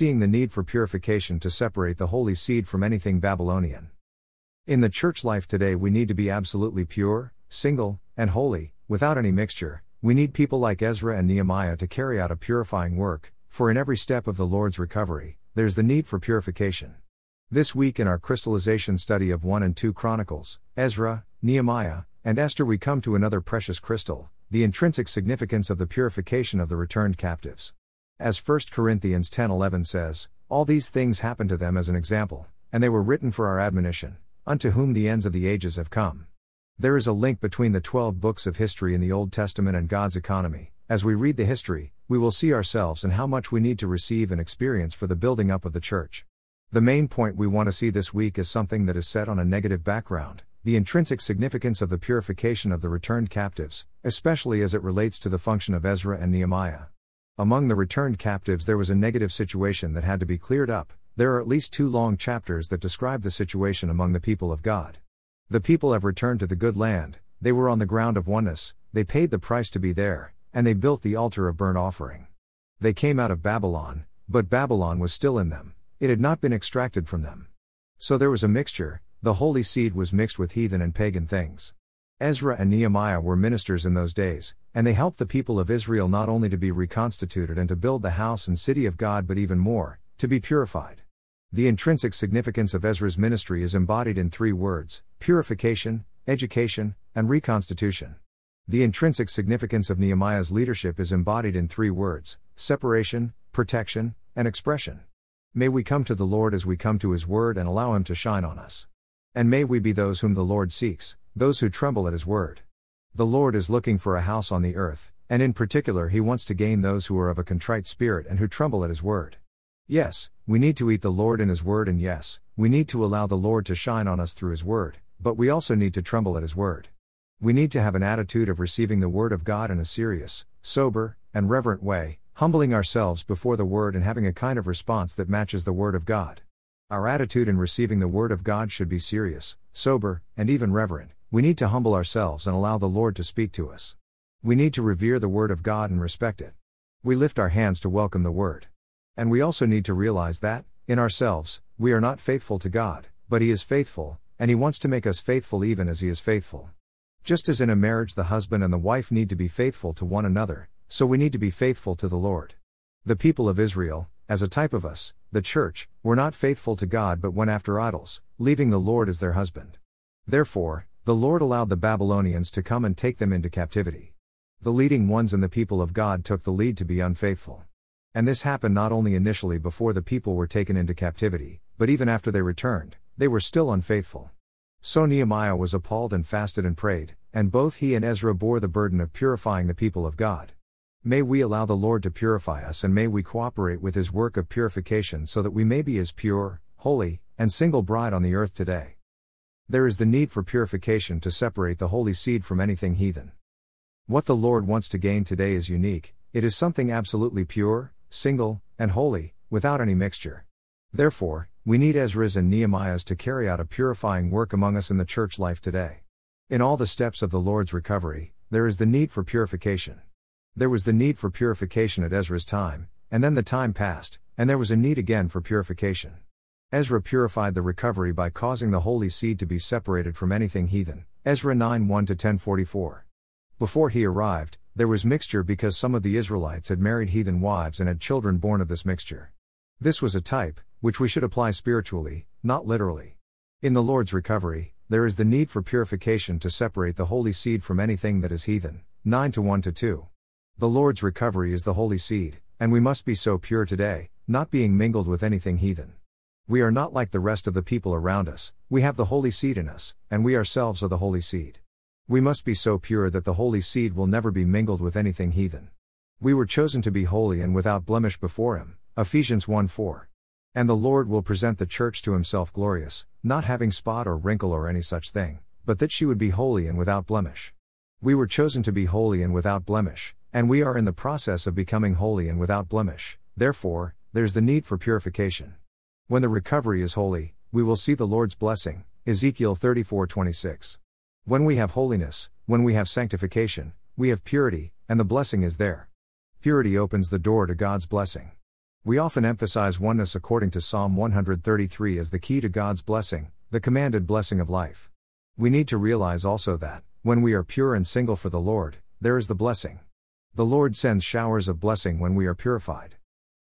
seeing the need for purification to separate the holy seed from anything Babylonian. In the church life today, we need to be absolutely pure, single, and holy, without any mixture. We need people like Ezra and Nehemiah to carry out a purifying work, for in every step of the Lord's recovery, there's the need for purification. This week in our crystallization study of 1 and 2 Chronicles, Ezra, Nehemiah, and Esther, we come to another precious crystal the intrinsic significance of the purification of the returned captives. As 1 Corinthians 10:11 says, all these things happened to them as an example, and they were written for our admonition, unto whom the ends of the ages have come. There is a link between the 12 books of history in the Old Testament and God's economy. As we read the history, we will see ourselves and how much we need to receive and experience for the building up of the church. The main point we want to see this week is something that is set on a negative background the intrinsic significance of the purification of the returned captives, especially as it relates to the function of Ezra and Nehemiah. Among the returned captives, there was a negative situation that had to be cleared up. There are at least two long chapters that describe the situation among the people of God. The people have returned to the good land, they were on the ground of oneness, they paid the price to be there, and they built the altar of burnt offering. They came out of Babylon, but Babylon was still in them, it had not been extracted from them. So there was a mixture, the holy seed was mixed with heathen and pagan things. Ezra and Nehemiah were ministers in those days, and they helped the people of Israel not only to be reconstituted and to build the house and city of God, but even more, to be purified. The intrinsic significance of Ezra's ministry is embodied in three words purification, education, and reconstitution. The intrinsic significance of Nehemiah's leadership is embodied in three words separation, protection, and expression. May we come to the Lord as we come to His Word and allow Him to shine on us. And may we be those whom the Lord seeks, those who tremble at his word. The Lord is looking for a house on the earth, and in particular, he wants to gain those who are of a contrite spirit and who tremble at his word. Yes, we need to eat the Lord in his word, and yes, we need to allow the Lord to shine on us through his word, but we also need to tremble at his word. We need to have an attitude of receiving the word of God in a serious, sober, and reverent way, humbling ourselves before the word and having a kind of response that matches the word of God. Our attitude in receiving the Word of God should be serious, sober, and even reverent. We need to humble ourselves and allow the Lord to speak to us. We need to revere the Word of God and respect it. We lift our hands to welcome the Word. And we also need to realize that, in ourselves, we are not faithful to God, but He is faithful, and He wants to make us faithful even as He is faithful. Just as in a marriage the husband and the wife need to be faithful to one another, so we need to be faithful to the Lord. The people of Israel, as a type of us, the church, were not faithful to God but went after idols, leaving the Lord as their husband. Therefore, the Lord allowed the Babylonians to come and take them into captivity. The leading ones and the people of God took the lead to be unfaithful. And this happened not only initially before the people were taken into captivity, but even after they returned, they were still unfaithful. So Nehemiah was appalled and fasted and prayed, and both he and Ezra bore the burden of purifying the people of God. May we allow the Lord to purify us and may we cooperate with His work of purification so that we may be His pure, holy, and single bride on the earth today. There is the need for purification to separate the holy seed from anything heathen. What the Lord wants to gain today is unique, it is something absolutely pure, single, and holy, without any mixture. Therefore, we need Ezra's and Nehemiah's to carry out a purifying work among us in the church life today. In all the steps of the Lord's recovery, there is the need for purification. There was the need for purification at Ezra's time, and then the time passed, and there was a need again for purification. Ezra purified the recovery by causing the holy seed to be separated from anything heathen. Ezra 9 1 1044. Before he arrived, there was mixture because some of the Israelites had married heathen wives and had children born of this mixture. This was a type, which we should apply spiritually, not literally. In the Lord's recovery, there is the need for purification to separate the holy seed from anything that is heathen. 9 1 2. The Lord's recovery is the holy seed, and we must be so pure today, not being mingled with anything heathen. We are not like the rest of the people around us, we have the holy seed in us, and we ourselves are the holy seed. We must be so pure that the holy seed will never be mingled with anything heathen. We were chosen to be holy and without blemish before Him. Ephesians 1 4. And the Lord will present the church to Himself glorious, not having spot or wrinkle or any such thing, but that she would be holy and without blemish. We were chosen to be holy and without blemish, and we are in the process of becoming holy and without blemish, therefore, there's the need for purification. When the recovery is holy, we will see the Lord's blessing. Ezekiel 34:26. When we have holiness, when we have sanctification, we have purity, and the blessing is there. Purity opens the door to God's blessing. We often emphasize oneness according to Psalm 133 as the key to God's blessing, the commanded blessing of life. We need to realize also that, when we are pure and single for the Lord, there is the blessing. The Lord sends showers of blessing when we are purified.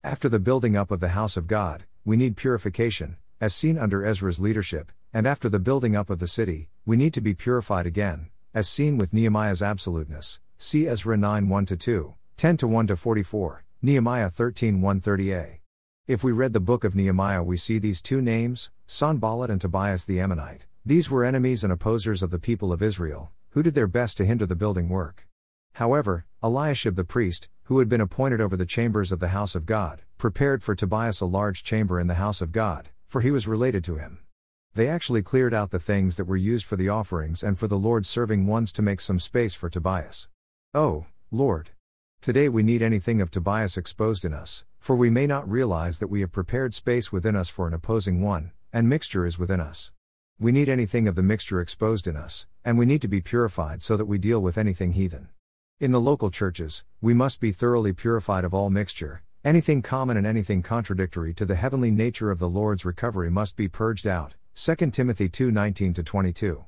After the building up of the house of God, we need purification, as seen under Ezra's leadership, and after the building up of the city, we need to be purified again, as seen with Nehemiah's absoluteness. See Ezra 9 1 2, 10 1 44. Nehemiah 13 1 30a. If we read the book of Nehemiah, we see these two names, Sanballat and Tobias the Ammonite. These were enemies and opposers of the people of Israel, who did their best to hinder the building work. However, Eliashib the priest, who had been appointed over the chambers of the house of God, prepared for Tobias a large chamber in the house of God, for he was related to him. They actually cleared out the things that were used for the offerings and for the Lord serving ones to make some space for Tobias. Oh, Lord! Today we need anything of Tobias exposed in us, for we may not realize that we have prepared space within us for an opposing one, and mixture is within us. We need anything of the mixture exposed in us, and we need to be purified so that we deal with anything heathen. In the local churches, we must be thoroughly purified of all mixture, anything common and anything contradictory to the heavenly nature of the Lord's recovery must be purged out. 2 Timothy 2 19 22.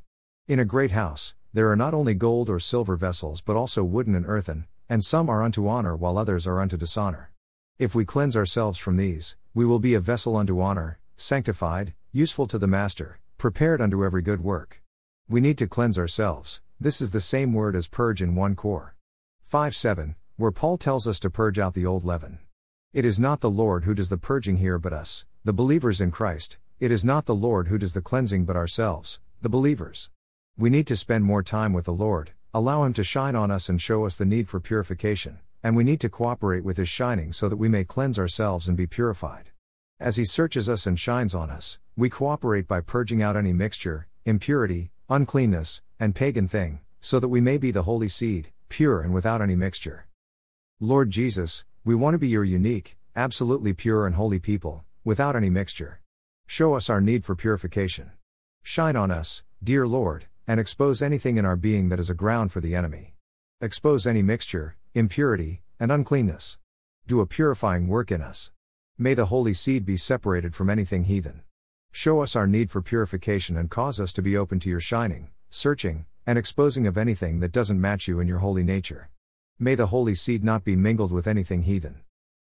In a great house, there are not only gold or silver vessels but also wooden and earthen, and some are unto honor while others are unto dishonor. If we cleanse ourselves from these, we will be a vessel unto honor, sanctified, useful to the Master, prepared unto every good work. We need to cleanse ourselves, this is the same word as purge in 1 Cor. 5 7, where Paul tells us to purge out the old leaven. It is not the Lord who does the purging here but us, the believers in Christ, it is not the Lord who does the cleansing but ourselves, the believers. We need to spend more time with the Lord, allow Him to shine on us and show us the need for purification, and we need to cooperate with His shining so that we may cleanse ourselves and be purified. As He searches us and shines on us, we cooperate by purging out any mixture, impurity, uncleanness, and pagan thing, so that we may be the holy seed, pure and without any mixture. Lord Jesus, we want to be your unique, absolutely pure and holy people, without any mixture. Show us our need for purification. Shine on us, dear Lord, and expose anything in our being that is a ground for the enemy. Expose any mixture, impurity, and uncleanness. Do a purifying work in us. May the holy seed be separated from anything heathen. Show us our need for purification and cause us to be open to your shining, searching, and exposing of anything that doesn't match you in your holy nature. May the holy seed not be mingled with anything heathen.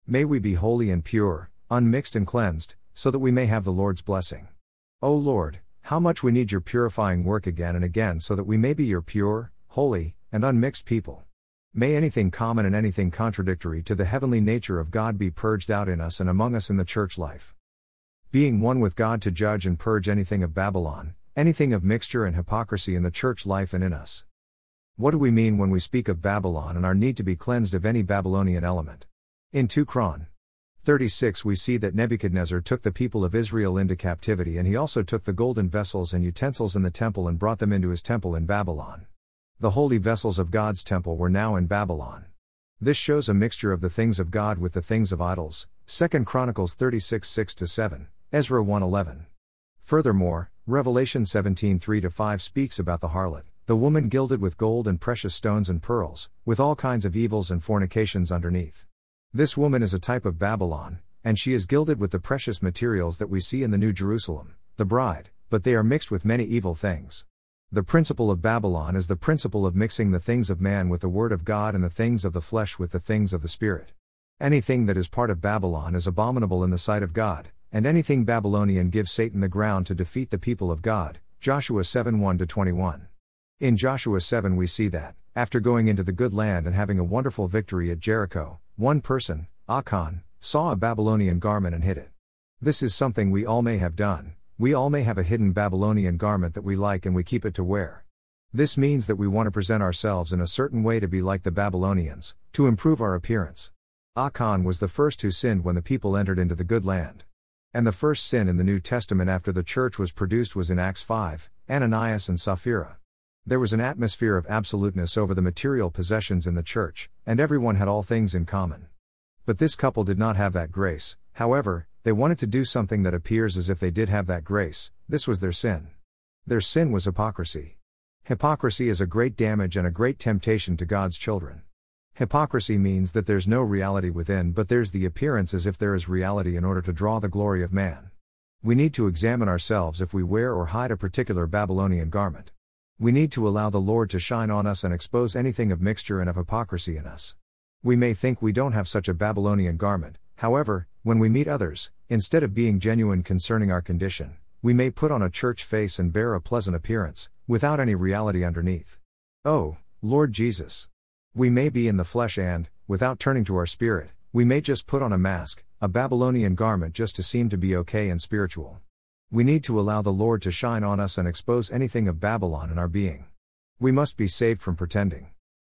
May we be holy and pure, unmixed and cleansed, so that we may have the Lord's blessing. O Lord, how much we need your purifying work again and again so that we may be your pure, holy, and unmixed people. May anything common and anything contradictory to the heavenly nature of God be purged out in us and among us in the church life. Being one with God to judge and purge anything of Babylon, anything of mixture and hypocrisy in the church life and in us. What do we mean when we speak of Babylon and our need to be cleansed of any Babylonian element? In 2 Chron. 36 we see that Nebuchadnezzar took the people of Israel into captivity and he also took the golden vessels and utensils in the temple and brought them into his temple in Babylon. The holy vessels of God's temple were now in Babylon. This shows a mixture of the things of God with the things of idols. 2 Chronicles 36 6 7, Ezra 1 11. Furthermore, Revelation 17 3 5 speaks about the harlot, the woman gilded with gold and precious stones and pearls, with all kinds of evils and fornications underneath. This woman is a type of Babylon, and she is gilded with the precious materials that we see in the New Jerusalem, the bride, but they are mixed with many evil things. The principle of Babylon is the principle of mixing the things of man with the word of God and the things of the flesh with the things of the Spirit. Anything that is part of Babylon is abominable in the sight of God, and anything Babylonian gives Satan the ground to defeat the people of God. Joshua 7 1 21. In Joshua 7, we see that, after going into the good land and having a wonderful victory at Jericho, one person, Achan, saw a Babylonian garment and hid it. This is something we all may have done, we all may have a hidden Babylonian garment that we like and we keep it to wear. This means that we want to present ourselves in a certain way to be like the Babylonians, to improve our appearance. Achan was the first who sinned when the people entered into the good land. And the first sin in the New Testament after the church was produced was in Acts 5, Ananias and Sapphira. There was an atmosphere of absoluteness over the material possessions in the church, and everyone had all things in common. But this couple did not have that grace, however, they wanted to do something that appears as if they did have that grace, this was their sin. Their sin was hypocrisy. Hypocrisy is a great damage and a great temptation to God's children. Hypocrisy means that there's no reality within, but there's the appearance as if there is reality in order to draw the glory of man. We need to examine ourselves if we wear or hide a particular Babylonian garment. We need to allow the Lord to shine on us and expose anything of mixture and of hypocrisy in us. We may think we don't have such a Babylonian garment, however, when we meet others, instead of being genuine concerning our condition, we may put on a church face and bear a pleasant appearance, without any reality underneath. Oh, Lord Jesus! We may be in the flesh and, without turning to our spirit, we may just put on a mask, a Babylonian garment just to seem to be okay and spiritual. We need to allow the Lord to shine on us and expose anything of Babylon in our being. We must be saved from pretending.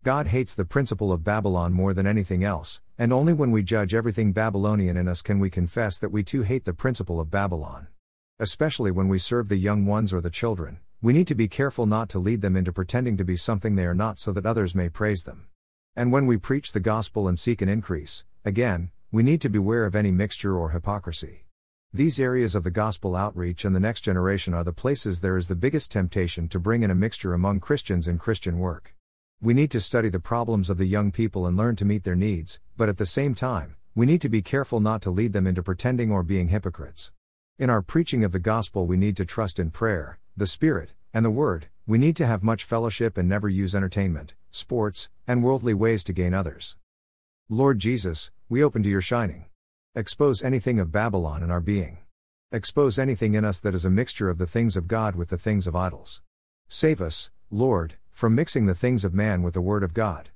God hates the principle of Babylon more than anything else, and only when we judge everything Babylonian in us can we confess that we too hate the principle of Babylon. Especially when we serve the young ones or the children, we need to be careful not to lead them into pretending to be something they are not so that others may praise them. And when we preach the gospel and seek an increase, again, we need to beware of any mixture or hypocrisy. These areas of the gospel outreach and the next generation are the places there is the biggest temptation to bring in a mixture among Christians in Christian work. We need to study the problems of the young people and learn to meet their needs, but at the same time, we need to be careful not to lead them into pretending or being hypocrites. In our preaching of the gospel, we need to trust in prayer, the Spirit, and the Word, we need to have much fellowship and never use entertainment, sports, and worldly ways to gain others. Lord Jesus, we open to your shining. Expose anything of Babylon in our being. Expose anything in us that is a mixture of the things of God with the things of idols. Save us, Lord, from mixing the things of man with the Word of God.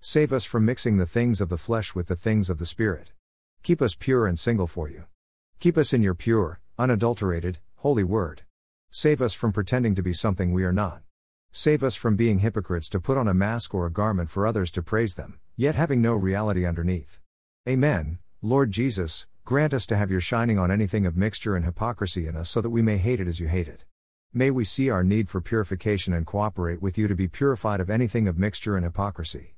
Save us from mixing the things of the flesh with the things of the Spirit. Keep us pure and single for you. Keep us in your pure, unadulterated, holy Word. Save us from pretending to be something we are not. Save us from being hypocrites to put on a mask or a garment for others to praise them, yet having no reality underneath. Amen. Lord Jesus, grant us to have your shining on anything of mixture and hypocrisy in us so that we may hate it as you hate it. May we see our need for purification and cooperate with you to be purified of anything of mixture and hypocrisy.